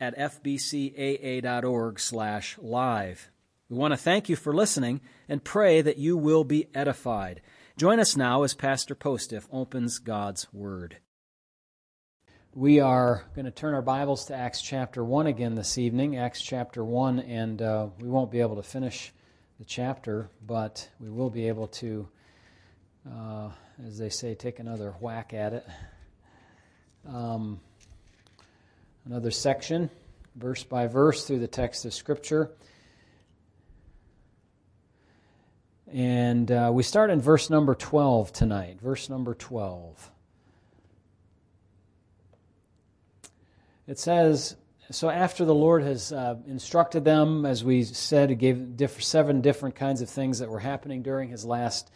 at fbcaa.org slash live. We want to thank you for listening and pray that you will be edified. Join us now as Pastor Postiff opens God's Word. We are going to turn our Bibles to Acts chapter 1 again this evening, Acts chapter 1, and uh, we won't be able to finish the chapter, but we will be able to, uh, as they say, take another whack at it. Um, another section, verse by verse, through the text of Scripture. And uh, we start in verse number 12 tonight. Verse number 12. It says, So after the Lord has uh, instructed them, as we said, He gave diff- seven different kinds of things that were happening during His last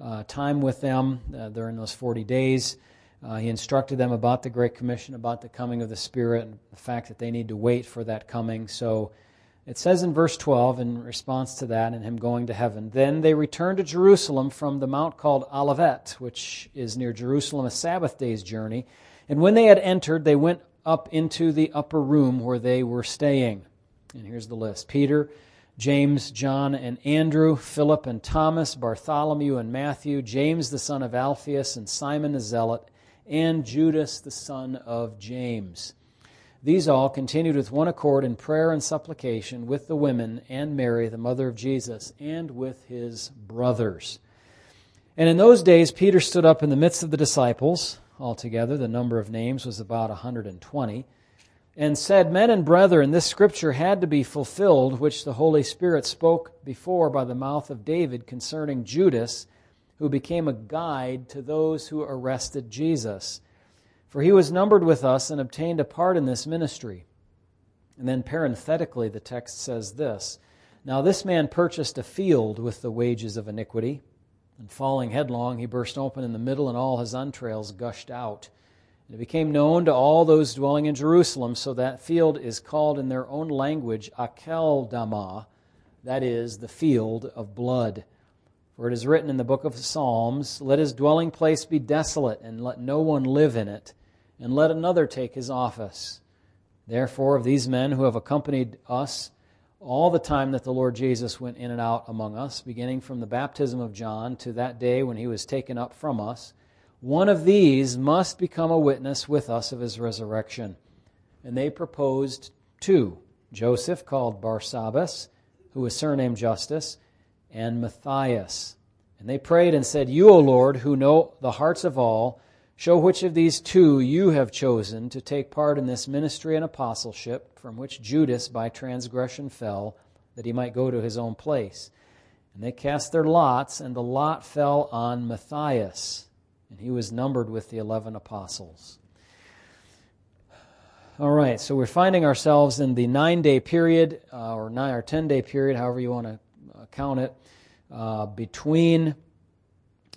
uh, time with them uh, during those 40 days. Uh, he instructed them about the Great Commission, about the coming of the Spirit, and the fact that they need to wait for that coming. So it says in verse 12, in response to that and him going to heaven, Then they returned to Jerusalem from the mount called Olivet, which is near Jerusalem, a Sabbath day's journey. And when they had entered, they went up into the upper room where they were staying. And here's the list Peter, James, John, and Andrew, Philip and Thomas, Bartholomew and Matthew, James the son of Alphaeus, and Simon the Zealot and Judas the son of James. These all continued with one accord in prayer and supplication with the women and Mary, the mother of Jesus, and with his brothers. And in those days, Peter stood up in the midst of the disciples. Altogether, the number of names was about a 120 and said, Men and brethren, this scripture had to be fulfilled, which the Holy Spirit spoke before by the mouth of David concerning Judas who became a guide to those who arrested Jesus. For he was numbered with us and obtained a part in this ministry. And then parenthetically, the text says this Now this man purchased a field with the wages of iniquity, and falling headlong, he burst open in the middle, and all his entrails gushed out. And it became known to all those dwelling in Jerusalem, so that field is called in their own language Akeldama, that is, the field of blood. For it is written in the book of Psalms, Let his dwelling place be desolate, and let no one live in it, and let another take his office. Therefore, of these men who have accompanied us all the time that the Lord Jesus went in and out among us, beginning from the baptism of John to that day when he was taken up from us, one of these must become a witness with us of his resurrection. And they proposed two Joseph, called Barsabbas, who was surnamed Justus, and Matthias. And they prayed and said, You, O Lord, who know the hearts of all, show which of these two you have chosen to take part in this ministry and apostleship, from which Judas by transgression fell, that he might go to his own place. And they cast their lots, and the lot fell on Matthias, and he was numbered with the eleven apostles. All right, so we're finding ourselves in the nine day period, uh, or nine or ten day period, however you want to count it, uh, between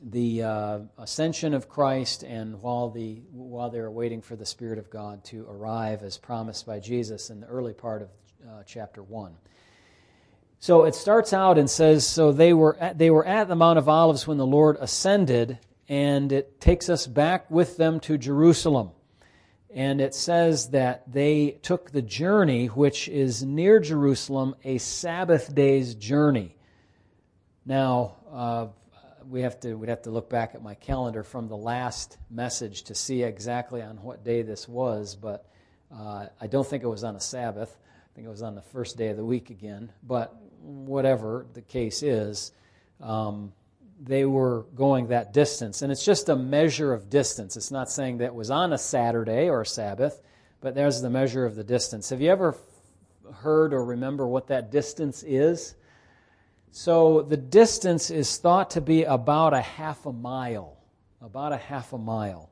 the uh, ascension of Christ and while the while they are waiting for the Spirit of God to arrive as promised by Jesus in the early part of uh, chapter one. So it starts out and says, so they were at, they were at the Mount of Olives when the Lord ascended, and it takes us back with them to Jerusalem. And it says that they took the journey, which is near Jerusalem, a Sabbath day's journey. Now, uh, we have to we'd have to look back at my calendar from the last message to see exactly on what day this was, but uh, I don't think it was on a Sabbath. I think it was on the first day of the week again. But whatever the case is, um, they were going that distance, and it's just a measure of distance. It's not saying that it was on a Saturday or a Sabbath, but there's the measure of the distance. Have you ever heard or remember what that distance is? So the distance is thought to be about a half a mile. About a half a mile.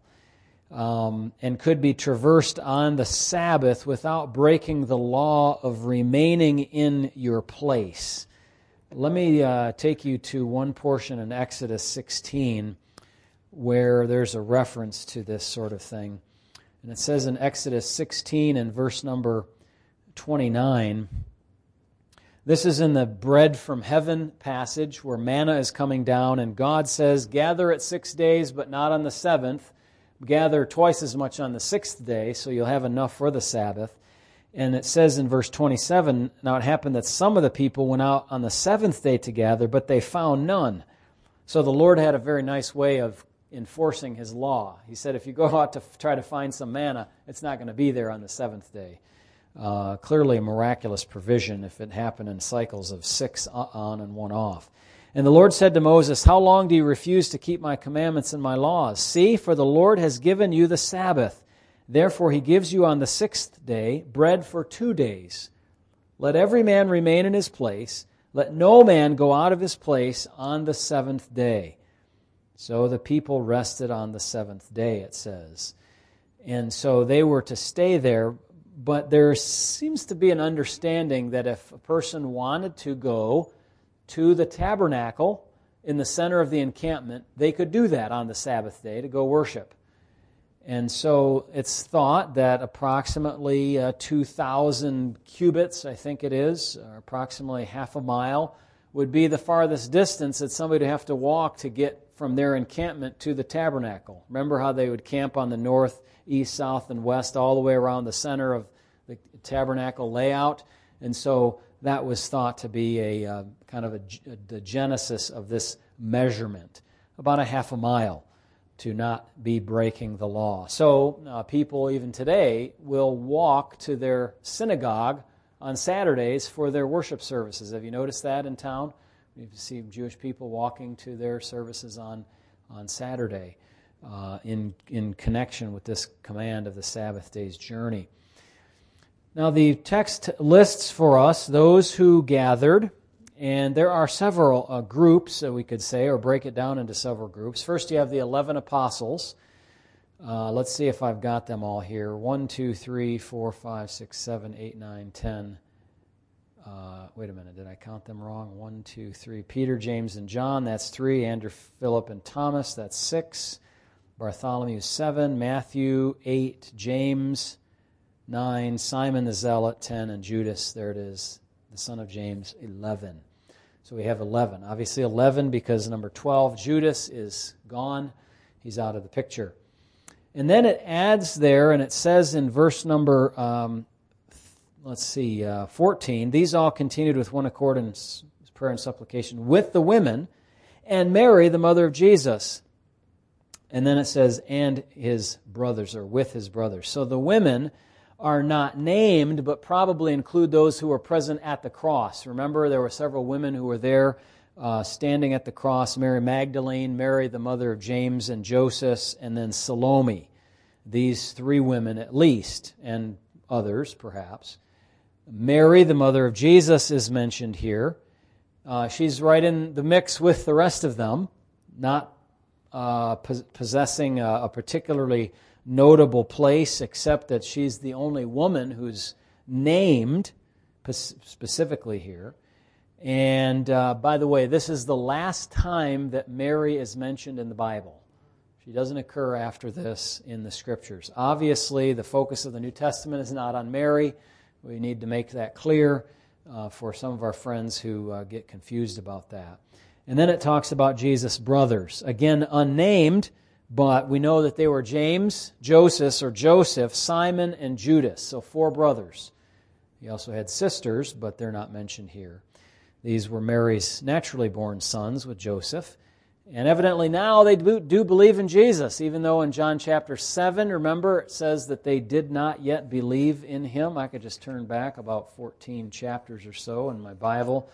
um, and could be traversed on the Sabbath without breaking the law of remaining in your place. Let me uh, take you to one portion in Exodus 16 where there's a reference to this sort of thing. And it says in Exodus 16 and verse number 29. This is in the bread from heaven passage where manna is coming down, and God says, Gather it six days, but not on the seventh. Gather twice as much on the sixth day, so you'll have enough for the Sabbath. And it says in verse 27 Now it happened that some of the people went out on the seventh day to gather, but they found none. So the Lord had a very nice way of enforcing his law. He said, If you go out to try to find some manna, it's not going to be there on the seventh day. Uh, clearly a miraculous provision if it happened in cycles of six on and one off. And the Lord said to Moses, How long do you refuse to keep my commandments and my laws? See, for the Lord has given you the Sabbath. Therefore, he gives you on the sixth day bread for two days. Let every man remain in his place. Let no man go out of his place on the seventh day. So the people rested on the seventh day, it says. And so they were to stay there but there seems to be an understanding that if a person wanted to go to the tabernacle in the center of the encampment, they could do that on the Sabbath day to go worship. And so it's thought that approximately uh, 2,000 cubits, I think it is, or approximately half a mile, would be the farthest distance that somebody would have to walk to get from their encampment to the tabernacle. Remember how they would camp on the north east, south, and west, all the way around the center of the tabernacle layout. And so that was thought to be a uh, kind of a, a, the genesis of this measurement, about a half a mile to not be breaking the law. So uh, people, even today, will walk to their synagogue on Saturdays for their worship services. Have you noticed that in town? You see Jewish people walking to their services on, on Saturday uh, in, in connection with this command of the Sabbath day's journey. Now, the text lists for us those who gathered, and there are several uh, groups, that we could say, or break it down into several groups. First, you have the 11 apostles. Uh, let's see if I've got them all here. 1, 2, 3, 4, 5, 6, 7, 8, 9, 10. Uh, wait a minute, did I count them wrong? One, two, three. Peter, James, and John, that's three. Andrew, Philip, and Thomas, that's six. Bartholomew, seven. Matthew, eight. James, nine. Simon the Zealot, ten. And Judas, there it is, the son of James, eleven. So we have 11. Obviously, 11 because number 12, Judas, is gone. He's out of the picture. And then it adds there, and it says in verse number um, let's see, uh, 14. These all continued with one accord in prayer and supplication with the women and Mary, the mother of Jesus. And then it says, and his brothers, or with his brothers. So the women are not named, but probably include those who were present at the cross. Remember, there were several women who were there uh, standing at the cross Mary Magdalene, Mary, the mother of James and Joseph, and then Salome. These three women, at least, and others perhaps. Mary, the mother of Jesus, is mentioned here. Uh, she's right in the mix with the rest of them, not uh, possessing a, a, particularly notable place, except that she's the only woman who's named specifically here. And uh, by the way, this is the last time that Mary is mentioned in the Bible. She doesn't occur after this in the scriptures. Obviously, the focus of the New Testament is not on Mary. We need to make that clear uh, for some of our friends who uh, get confused about that. And then it talks about Jesus' brothers. Again, unnamed, but we know that they were James, Joseph, or Joseph, Simon, and Judas. So four brothers. He also had sisters, but they're not mentioned here. These were Mary's naturally born sons with Joseph. And evidently now they do believe in Jesus, even though in John chapter 7, remember, it says that they did not yet believe in him. I could just turn back about 14 chapters or so in my Bible.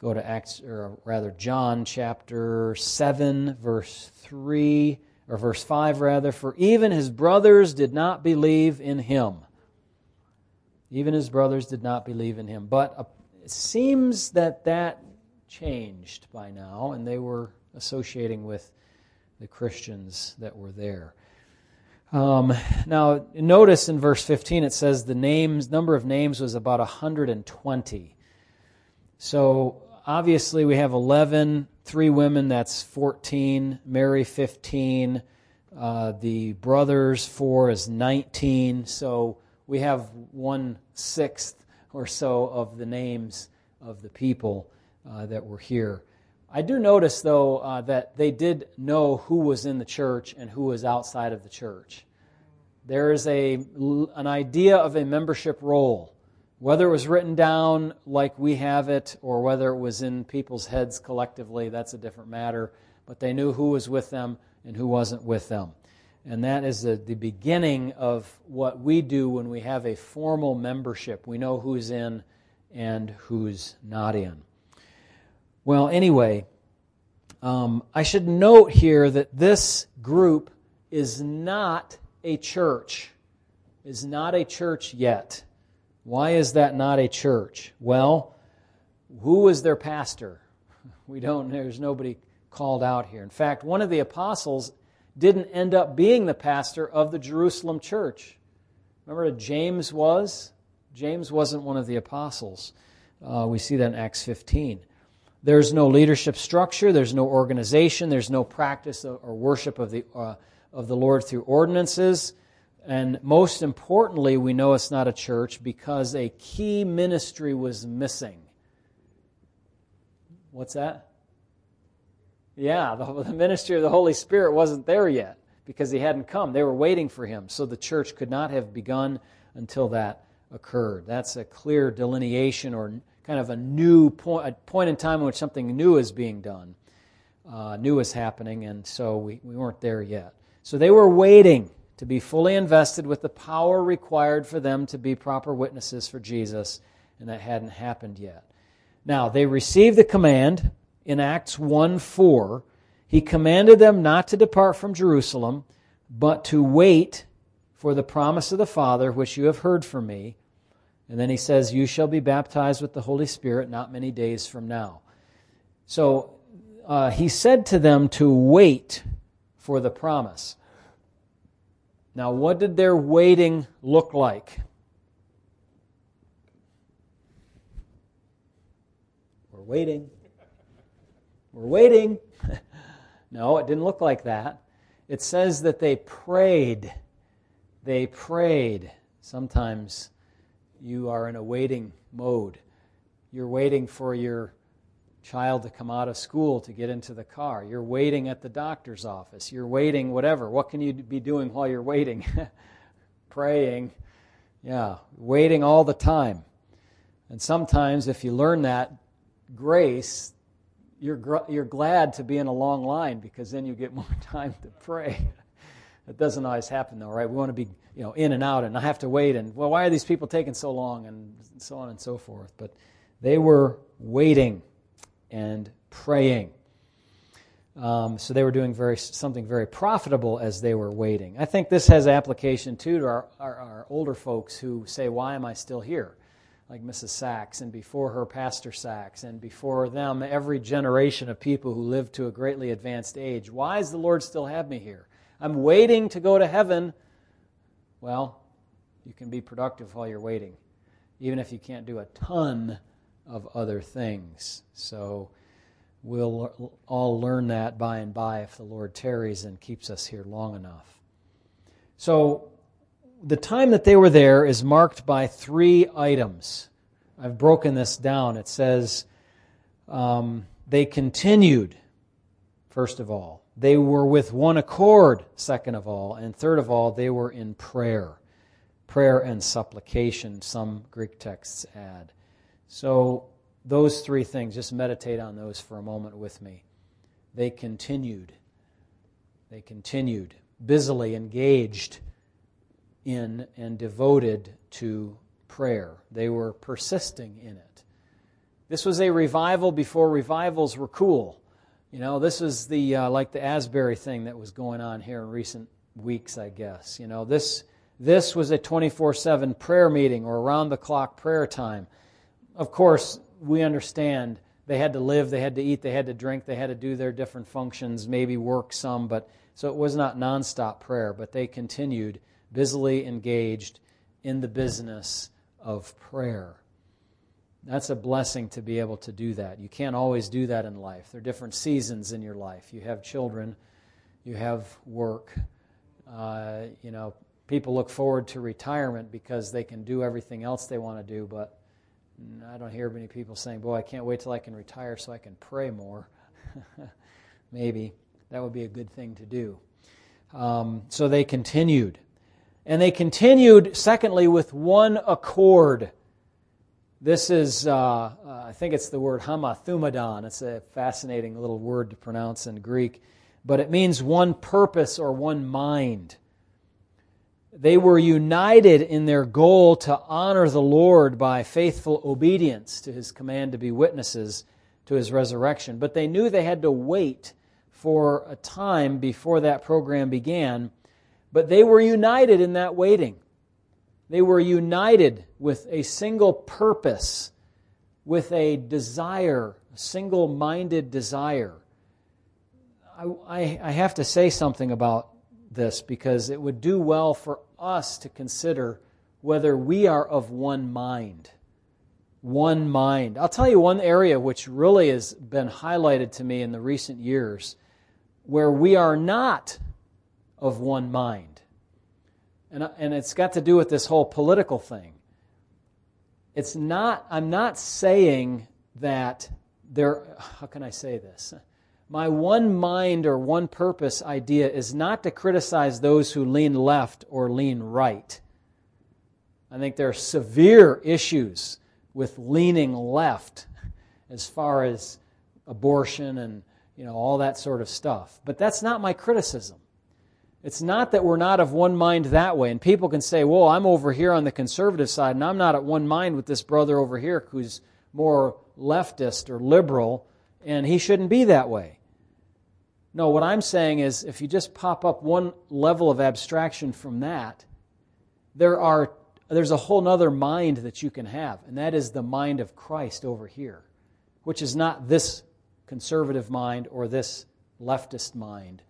Go to Acts, or rather, John chapter 7, verse 3, or verse 5, rather. For even his brothers did not believe in him. Even his brothers did not believe in him. But uh, it seems that that changed by now, and they were associating with the Christians that were there. Um, now, notice in verse 15 it says the names number of names was about 120. So obviously we have 11, three women, that's 14, Mary 15, uh, the brothers, four is 19. So we have one sixth or so of the names of the people uh, that were here. I do notice, though, uh, that they did know who was in the church and who was outside of the church. There is a, an idea of a membership roll. Whether it was written down like we have it or whether it was in people's heads collectively, that's a different matter. But they knew who was with them and who wasn't with them. And that is the, the beginning of what we do when we have a formal membership. We know who's in and who's not in. Well, anyway, um, I should note here that this group is not a church, is not a church yet. Why is that not a church? Well, who was their pastor? We don't, there's nobody called out here. In fact, one of the apostles didn't end up being the pastor of the Jerusalem church. Remember James was? James wasn't one of the apostles. Uh, we see that in Acts 15. There's no leadership structure, there's no organization, there's no practice or worship of the, uh, of the Lord through ordinances. And most importantly, we know it's not a church because a key ministry was missing. What's that? Yeah, the, the ministry of the Holy Spirit wasn't there yet because he hadn't come. They were waiting for him. So the church could not have begun until that occurred. That's a clear delineation or kind of a new point, a point in time in which something new is being done, uh, new is happening, and so we, we weren't there yet. So they were waiting to be fully invested with the power required for them to be proper witnesses for Jesus, and that hadn't happened yet. Now, they received the command in Acts 1 4. He commanded them not to depart from Jerusalem, but to wait for the promise of the Father, which you have heard from me. And then he says, You shall be baptized with the Holy Spirit not many days from now. So uh, he said to them to wait for the promise. Now, what did their waiting look like? We're waiting. We're waiting. no, it didn't look like that. It says that they prayed. They prayed. Sometimes you are in a waiting mode. You're waiting for your child to come out of school to get into the car. You're waiting at the doctor's office. You're waiting, whatever. What can you be doing while you're waiting? Praying. Yeah, waiting all the time. And sometimes, if you learn that grace, you're, gr- you're glad to be in a long line because then you get more time to pray. It doesn't always happen, though, right? We want to be you know, in and out, and I have to wait, and well, why are these people taking so long, and so on and so forth. But they were waiting and praying. Um, so they were doing very something very profitable as they were waiting. I think this has application too to our, our, our older folks who say, "Why am I still here?" Like Mrs. Sachs, and before her, Pastor Sachs, and before them, every generation of people who lived to a greatly advanced age. Why does the Lord still have me here? I'm waiting to go to heaven well, you can be productive while you're waiting, even if you can't do a ton of other things. So we'll all learn that by and by if the Lord tarries and keeps us here long enough. So the time that they were there is marked by three items. I've broken this down. It says um, they continued, first of all. They were with one accord, second of all. And third of all, they were in prayer. Prayer and supplication, some Greek texts add. So, those three things, just meditate on those for a moment with me. They continued. They continued, busily engaged in and devoted to prayer. They were persisting in it. This was a revival before revivals were cool. You know, this is the uh, like the Asbury thing that was going on here in recent weeks, I guess. You know, this this was a 24/7 prayer meeting or around the clock prayer time. Of course, we understand they had to live, they had to eat, they had to drink, they had to do their different functions, maybe work some, but So it was not nonstop prayer, but they continued busily engaged in the business of prayer. That's a blessing to be able to do that. You can't always do that in life. There are different seasons in your life. You have children, you have work. Uh, you know, people look forward to retirement because they can do everything else they want to do, but I don't hear many people saying, Boy, I can't wait till I can retire so I can pray more. Maybe that would be a good thing to do. Um, so they continued. And they continued, secondly, with one accord. This is, uh, uh, I think it's the word homothumadon. It's a fascinating little word to pronounce in Greek, but it means one purpose or one mind. They were united in their goal to honor the Lord by faithful obedience to his command to be witnesses to his resurrection. But they knew they had to wait for a time before that program began but they were united in that waiting. They were united with a single purpose, with a desire, a single minded desire. I, I, I, have to say something about this because it would do well for us to consider whether we are of one mind. One mind. I'll tell you one area which really has been highlighted to me in the recent years where we are not of one mind. And, and it's got to do with this whole political thing. It's not, I'm not saying that there, how can I say this? My one mind or one purpose idea is not to criticize those who lean left or lean right. I think there are severe issues with leaning left as far as abortion and you know all that sort of stuff. But that's not my criticism. It's not that we're not of one mind that way. And people can say, well, I'm over here on the conservative side, and I'm not at one mind with this brother over here who's more leftist or liberal, and he shouldn't be that way. No, what I'm saying is if you just pop up one level of abstraction from that, there are there's a whole other mind that you can have, and that is the mind of Christ over here, which is not this conservative mind or this leftist mind.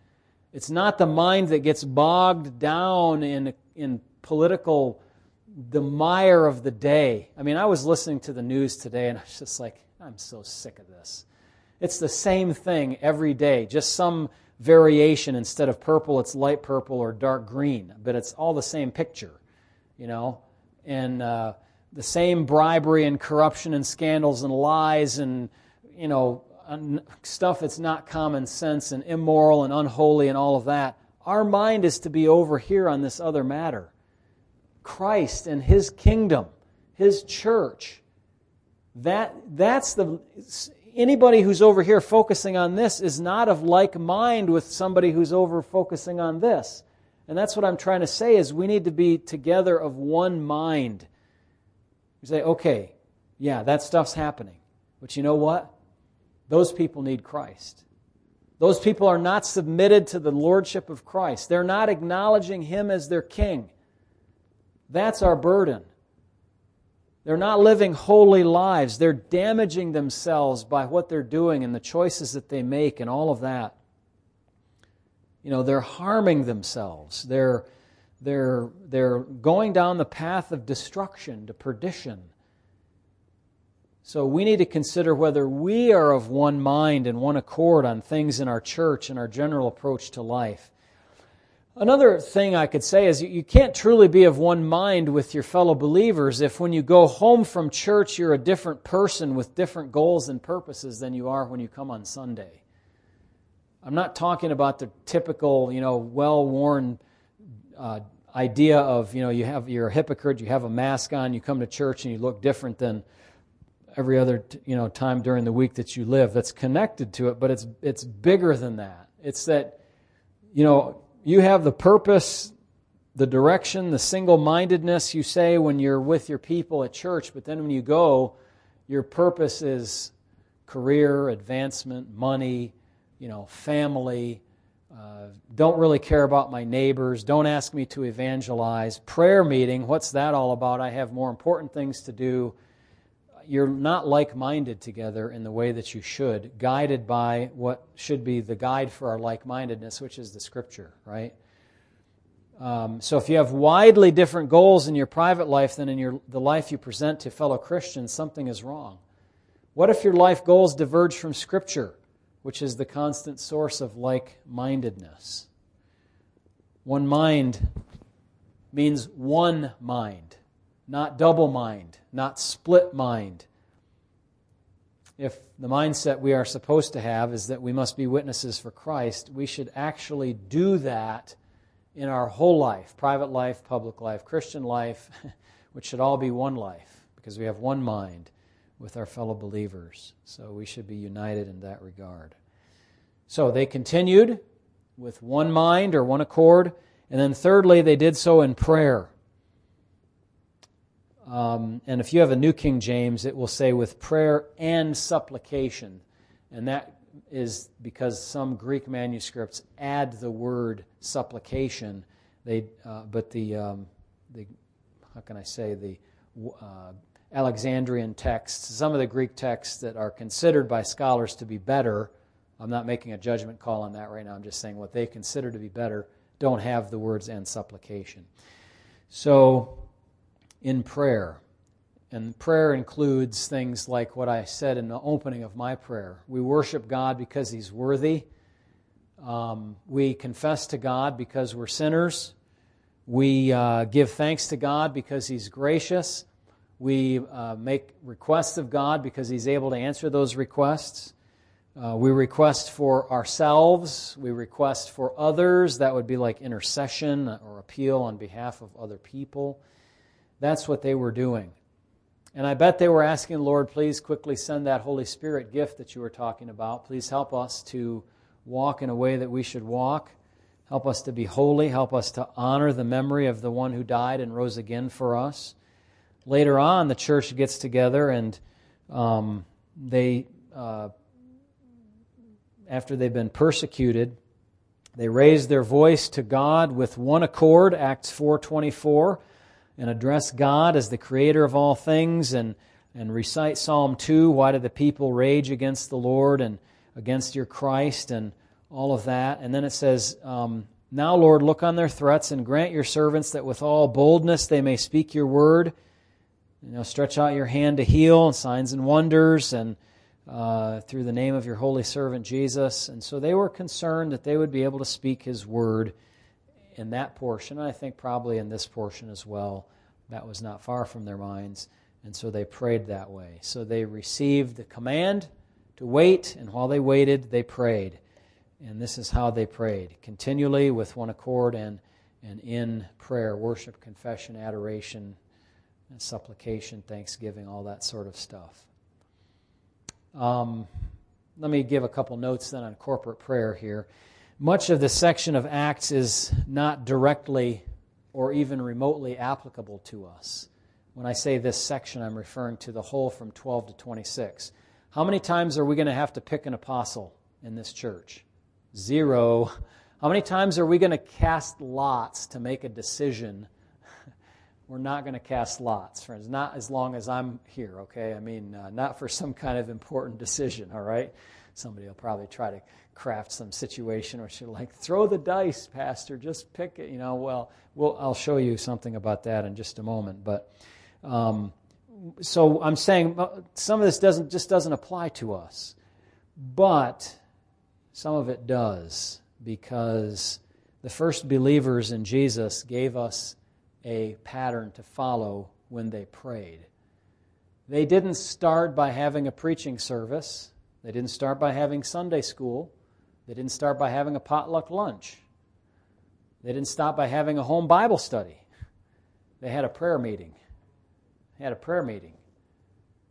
It's not the mind that gets bogged down in, in political, the mire of the day. I mean, I was listening to the news today and I was just like, I'm so sick of this. It's the same thing every day, just some variation. Instead of purple, it's light purple or dark green, but it's all the same picture, you know? And uh, the same bribery and corruption and scandals and lies and, you know, stuff that's not common sense and immoral and unholy and all of that. Our mind is to be over here on this other matter Christ and His kingdom, His church. That, that's the. Anybody who's over here focusing on this is not of like mind with somebody who's over focusing on this. And that's what I'm trying to say is we need to be together of one mind. You say, okay, yeah, that stuff's happening. But you know what? Those people need Christ. Those people are not submitted to the lordship of Christ. They're not acknowledging Him as their king. That's our burden. They're not living holy lives. They're damaging themselves by what they're doing and the choices that they make and all of that. You know, they're harming themselves. They're, they're, they're going down the path of destruction, to perdition. So we need to consider whether we are of one mind and one accord on things in our church and our general approach to life. Another thing I could say is you can't truly be of one mind with your fellow believers if when you go home from church you're a different person with different goals and purposes than you are when you come on Sunday. I'm not talking about the typical, you know, well-worn uh, idea of, you know, you have you're a hypocrite, you have a mask on, you come to church and you look different than every other you know time during the week that you live that's connected to it but it's it's bigger than that it's that you know you have the purpose the direction the single-mindedness you say when you're with your people at church but then when you go your purpose is career advancement money you know family. Uh, don't really care about my neighbors. Don't ask me to evangelize. Prayer meeting what's that all about? I have more important things to do you're not like minded together in the way that you should, guided by what should be the guide for our like mindedness, which is the Scripture, right? Um, so if you have widely different goals in your private life than in your, the life you present to fellow Christians, something is wrong. What if your life goals diverge from Scripture, which is the constant source of like mindedness? One mind means one mind, not double mind, not split mind. If the mindset we are supposed to have is that we must be witnesses for Christ, we should actually do that in our whole life private life, public life, Christian life, which should all be one life because we have one mind with our fellow believers. So we should be united in that regard. So they continued with one mind or one accord. And then thirdly, they did so in prayer. Um, and if you have a New King James, it will say with prayer and supplication. And that is because some Greek manuscripts add the word supplication. They, uh, but the, um, the, how can I say, the uh, Alexandrian texts, some of the Greek texts that are considered by scholars to be better, I'm not making a judgment call on that right now, I'm just saying what they consider to be better, don't have the words and supplication. So, in prayer, and prayer includes things like what I said in the opening of my prayer. We worship God because He's worthy. Um, we confess to God because we're sinners. We uh, give thanks to God because He's gracious. We uh, make requests of God because He's able to answer those requests. Uh, we request for ourselves. We request for others. That would be like intercession or appeal on behalf of other people. That's what they were doing. And I bet they were asking, Lord, please quickly send that Holy Spirit gift that you were talking about. Please help us to walk in a way that we should walk. Help us to be holy. Help us to honor the memory of the one who died and rose again for us. Later on, the church gets together and um, they, uh, after they've been persecuted, they raise their voice to God with one accord, Acts 4.24 and address God as the creator of all things and, and recite Psalm 2 why do the people rage against the Lord and against your Christ and all of that. And then it says, um, Now, Lord, look on their threats and grant your servants that with all boldness they may speak your word. You know, stretch out your hand to heal, and signs and wonders, and uh, through the name of your holy servant Jesus. And so they were concerned that they would be able to speak his word in that portion, I think probably in this portion as well, that was not far from their minds. And so they prayed that way. So they received the command to wait, and while they waited, they prayed. And this is how they prayed continually with one accord and, and in prayer, worship, confession, adoration, supplication, thanksgiving, all that sort of stuff. Um, let me give a couple notes then on corporate prayer here. Much of this section of Acts is not directly or even remotely applicable to us. When I say this section, I'm referring to the whole from 12 to 26. How many times are we going to have to pick an apostle in this church? Zero. How many times are we going to cast lots to make a decision? We're not going to cast lots, friends. Not as long as I'm here, okay? I mean, uh, not for some kind of important decision, all right? Somebody will probably try to craft some situation where you're like, throw the dice, Pastor, just pick it. You know, well, we'll I'll show you something about that in just a moment. But um, so I'm saying some of this doesn't just doesn't apply to us, but some of it does because the first believers in Jesus gave us a pattern to follow when they prayed. They didn't start by having a preaching service. They didn't start by having Sunday school. They didn't start by having a potluck lunch. They didn't stop by having a home Bible study. They had a prayer meeting. They had a prayer meeting.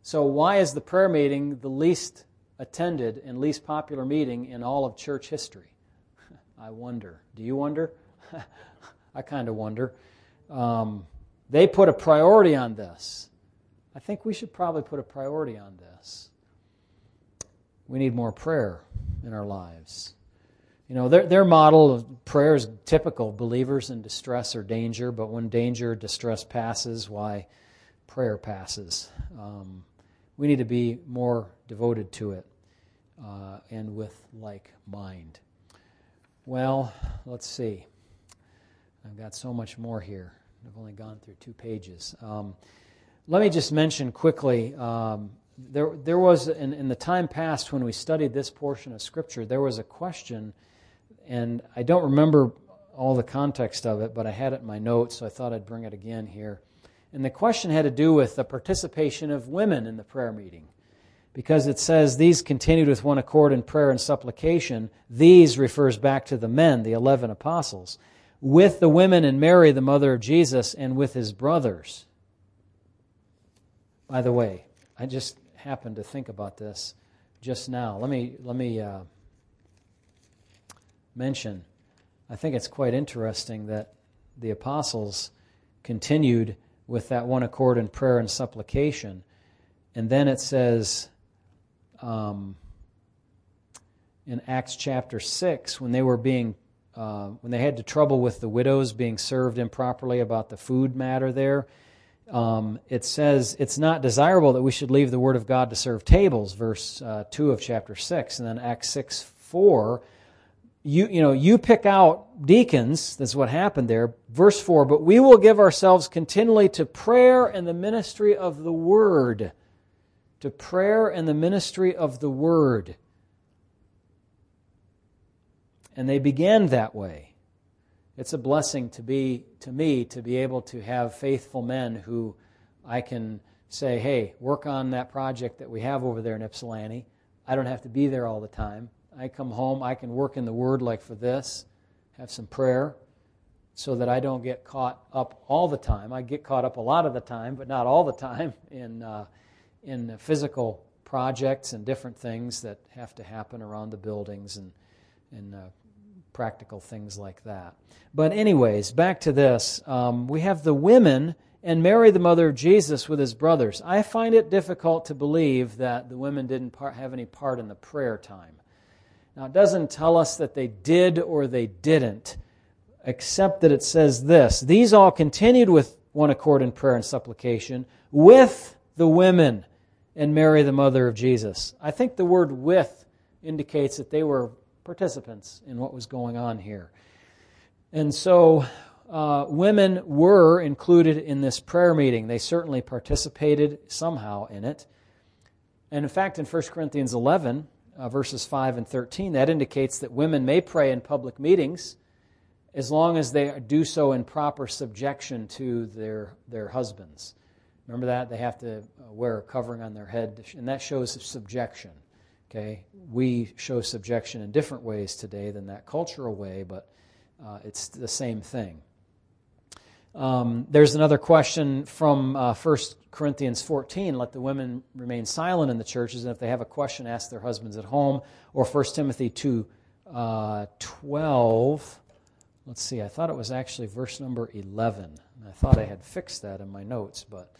So, why is the prayer meeting the least attended and least popular meeting in all of church history? I wonder. Do you wonder? I kind of wonder. Um, they put a priority on this. I think we should probably put a priority on this. We need more prayer in our lives. You know, their, their model of prayer is typical believers in distress or danger, but when danger, distress passes, why prayer passes. Um, we need to be more devoted to it uh, and with like mind. Well, let's see. I've got so much more here. I've only gone through two pages. Um, let me just mention quickly um, there, there was, in, in the time past when we studied this portion of Scripture, there was a question, and I don't remember all the context of it, but I had it in my notes, so I thought I'd bring it again here. And the question had to do with the participation of women in the prayer meeting. Because it says, These continued with one accord in prayer and supplication. These refers back to the men, the eleven apostles, with the women and Mary, the mother of Jesus, and with his brothers. By the way, I just happened to think about this just now. Let me, let me uh, mention, I think it's quite interesting that the apostles continued with that one accord in prayer and supplication. And then it says um, in Acts chapter 6, when they were being uh, when they had the trouble with the widows being served improperly about the food matter there, um, it says it's not desirable that we should leave the word of God to serve tables, verse uh, 2 of chapter 6. And then Acts 6 4, you, you know, you pick out deacons, that's what happened there. Verse 4, but we will give ourselves continually to prayer and the ministry of the word. To prayer and the ministry of the word. And they began that way. It's a blessing to be to me to be able to have faithful men who I can say, "Hey, work on that project that we have over there in Ypsilanti." I don't have to be there all the time. I come home, I can work in the Word like for this, have some prayer, so that I don't get caught up all the time. I get caught up a lot of the time, but not all the time in uh, in physical projects and different things that have to happen around the buildings and and uh, practical things like that. But, anyways, back to this. Um, we have the women and Mary, the mother of Jesus, with his brothers. I find it difficult to believe that the women didn't have any part in the prayer time. Now, it doesn't tell us that they did or they didn't, except that it says this These all continued with one accord in prayer and supplication with the women and Mary, the mother of Jesus. I think the word with indicates that they were participants in what was going on here. And so uh, women were included in this prayer meeting. They certainly participated somehow in it. And in fact, in 1 Corinthians 11, uh, verses 5 and 13, that indicates that women may pray in public meetings as long as they do so in proper subjection to their, their husbands. Remember that? They have to uh, wear a covering on their head, and that shows subjection. Okay, we show subjection in different ways today than that cultural way, but uh, it's the same thing. Um, there's another question from uh, 1 Corinthians 14 let the women remain silent in the churches, and if they have a question, ask their husbands at home. Or 1 Timothy 2 uh, 12. Let's see, I thought it was actually verse number 11. I thought I had fixed that in my notes, but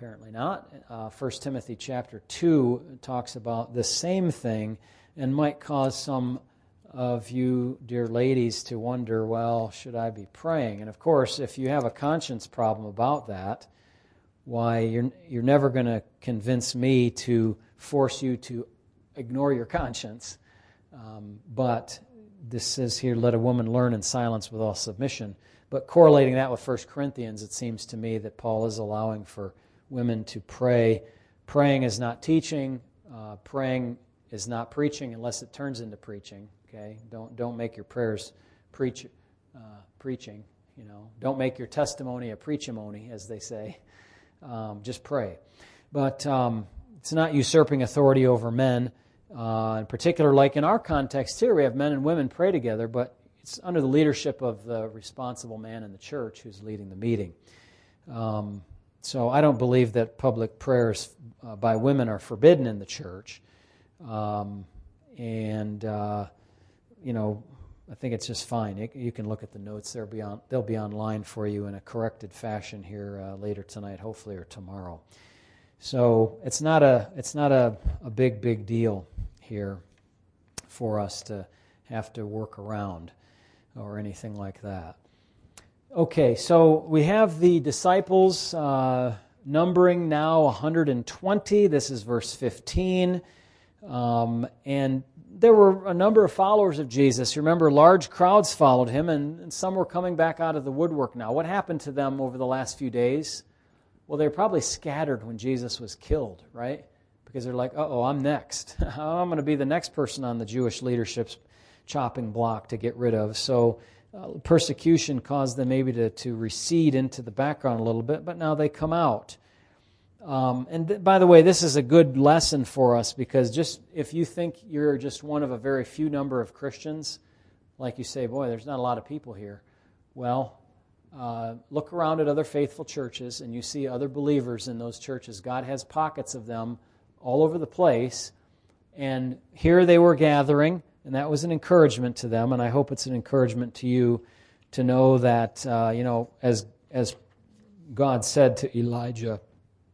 Apparently not. Uh, 1 Timothy chapter 2 talks about the same thing and might cause some of you, dear ladies, to wonder well, should I be praying? And of course, if you have a conscience problem about that, why, you're, you're never going to convince me to force you to ignore your conscience. Um, but this says here, let a woman learn in silence with all submission. But correlating that with 1 Corinthians, it seems to me that Paul is allowing for women to pray. Praying is not teaching. Uh, praying is not preaching unless it turns into preaching. Okay, don't don't make your prayers preach uh, preaching. You know, don't make your testimony a preachimony, as they say. Um, just pray, but um, it's not usurping authority over men. Uh, in particular, like in our context here, we have men and women pray together, but it's under the leadership of the responsible man in the church who's leading the meeting. Um, so I don't believe that public prayers uh, by women are forbidden in the church. Um, and, uh, you know, I think it's just fine. It, you can look at the notes. They'll be, on, they'll be online for you in a corrected fashion here uh, later tonight, hopefully, or tomorrow. So it's not a, it's not a, a big, big deal here for us to have to work around or anything like that. Okay, so we have the disciples uh, numbering now 120. This is verse 15. Um, and there were a number of followers of Jesus. You remember, large crowds followed him, and, and some were coming back out of the woodwork now. What happened to them over the last few days? Well, they were probably scattered when Jesus was killed, right? Because they're like, oh, I'm next. I'm going to be the next person on the Jewish leadership's chopping block to get rid of. So uh, persecution caused them maybe to, to recede into the background a little bit, but now they come out. Um, and th- by the way, this is a good lesson for us because just if you think you're just one of a very few number of Christians, like you say, boy, there's not a lot of people here. Well, uh, look around at other faithful churches and you see other believers in those churches. God has pockets of them all over the place. And here they were gathering, and that was an encouragement to them. And I hope it's an encouragement to you to know that, uh, you know, as, as God said to Elijah,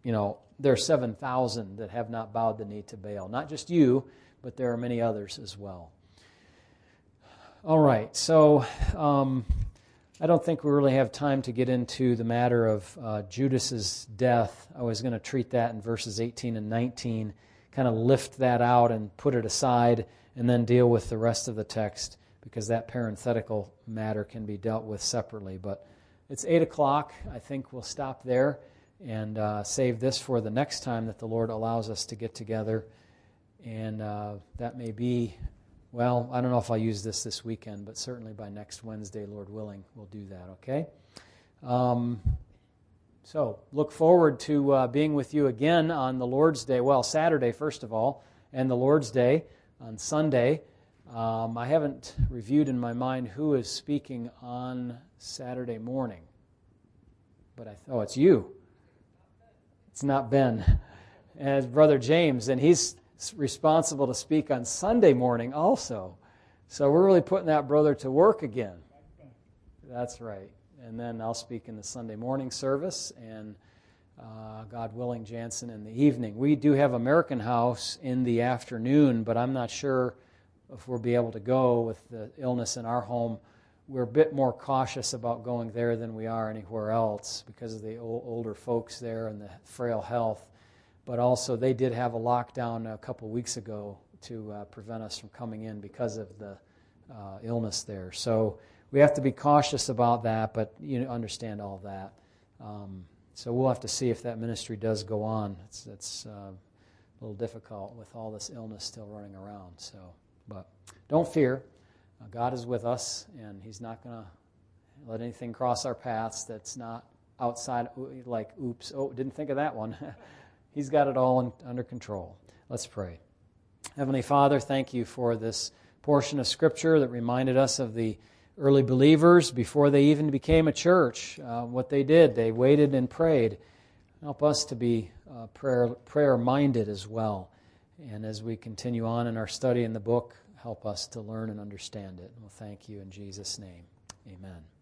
you know, there are 7,000 that have not bowed the knee to Baal. Not just you, but there are many others as well. All right, so um, I don't think we really have time to get into the matter of uh, Judas's death. I was going to treat that in verses 18 and 19, kind of lift that out and put it aside, and then deal with the rest of the text because that parenthetical matter can be dealt with separately. But it's 8 o'clock. I think we'll stop there and uh, save this for the next time that the Lord allows us to get together. And uh, that may be, well, I don't know if I'll use this this weekend, but certainly by next Wednesday, Lord willing, we'll do that, okay? Um, so look forward to uh, being with you again on the Lord's Day. Well, Saturday, first of all, and the Lord's Day on Sunday. Um, I haven't reviewed in my mind who is speaking on Saturday morning, but I, oh, it's you. It's not Ben. As Brother James, and he's responsible to speak on Sunday morning also. So we're really putting that brother to work again. That's right. And then I'll speak in the Sunday morning service, and uh, God willing, Jansen in the evening. We do have American House in the afternoon, but I'm not sure if we'll be able to go with the illness in our home we're a bit more cautious about going there than we are anywhere else because of the old, older folks there and the frail health. But also, they did have a lockdown a couple weeks ago to uh, prevent us from coming in because of the uh, illness there. So we have to be cautious about that, but you understand all that. Um, so we'll have to see if that ministry does go on. It's, it's uh, a little difficult with all this illness still running around. So, but don't fear. Uh, God is with us, and He's not going to let anything cross our paths that's not outside, like, oops, oh, didn't think of that one. He's got it all in, under control. Let's pray. Heavenly Father, thank you for this portion of Scripture that reminded us of the early believers before they even became a church. Uh, what they did, they waited and prayed. Help us to be uh, prayer prayer minded as well. And as we continue on in our study in the book, help us to learn and understand it. We'll thank you in Jesus' name. Amen.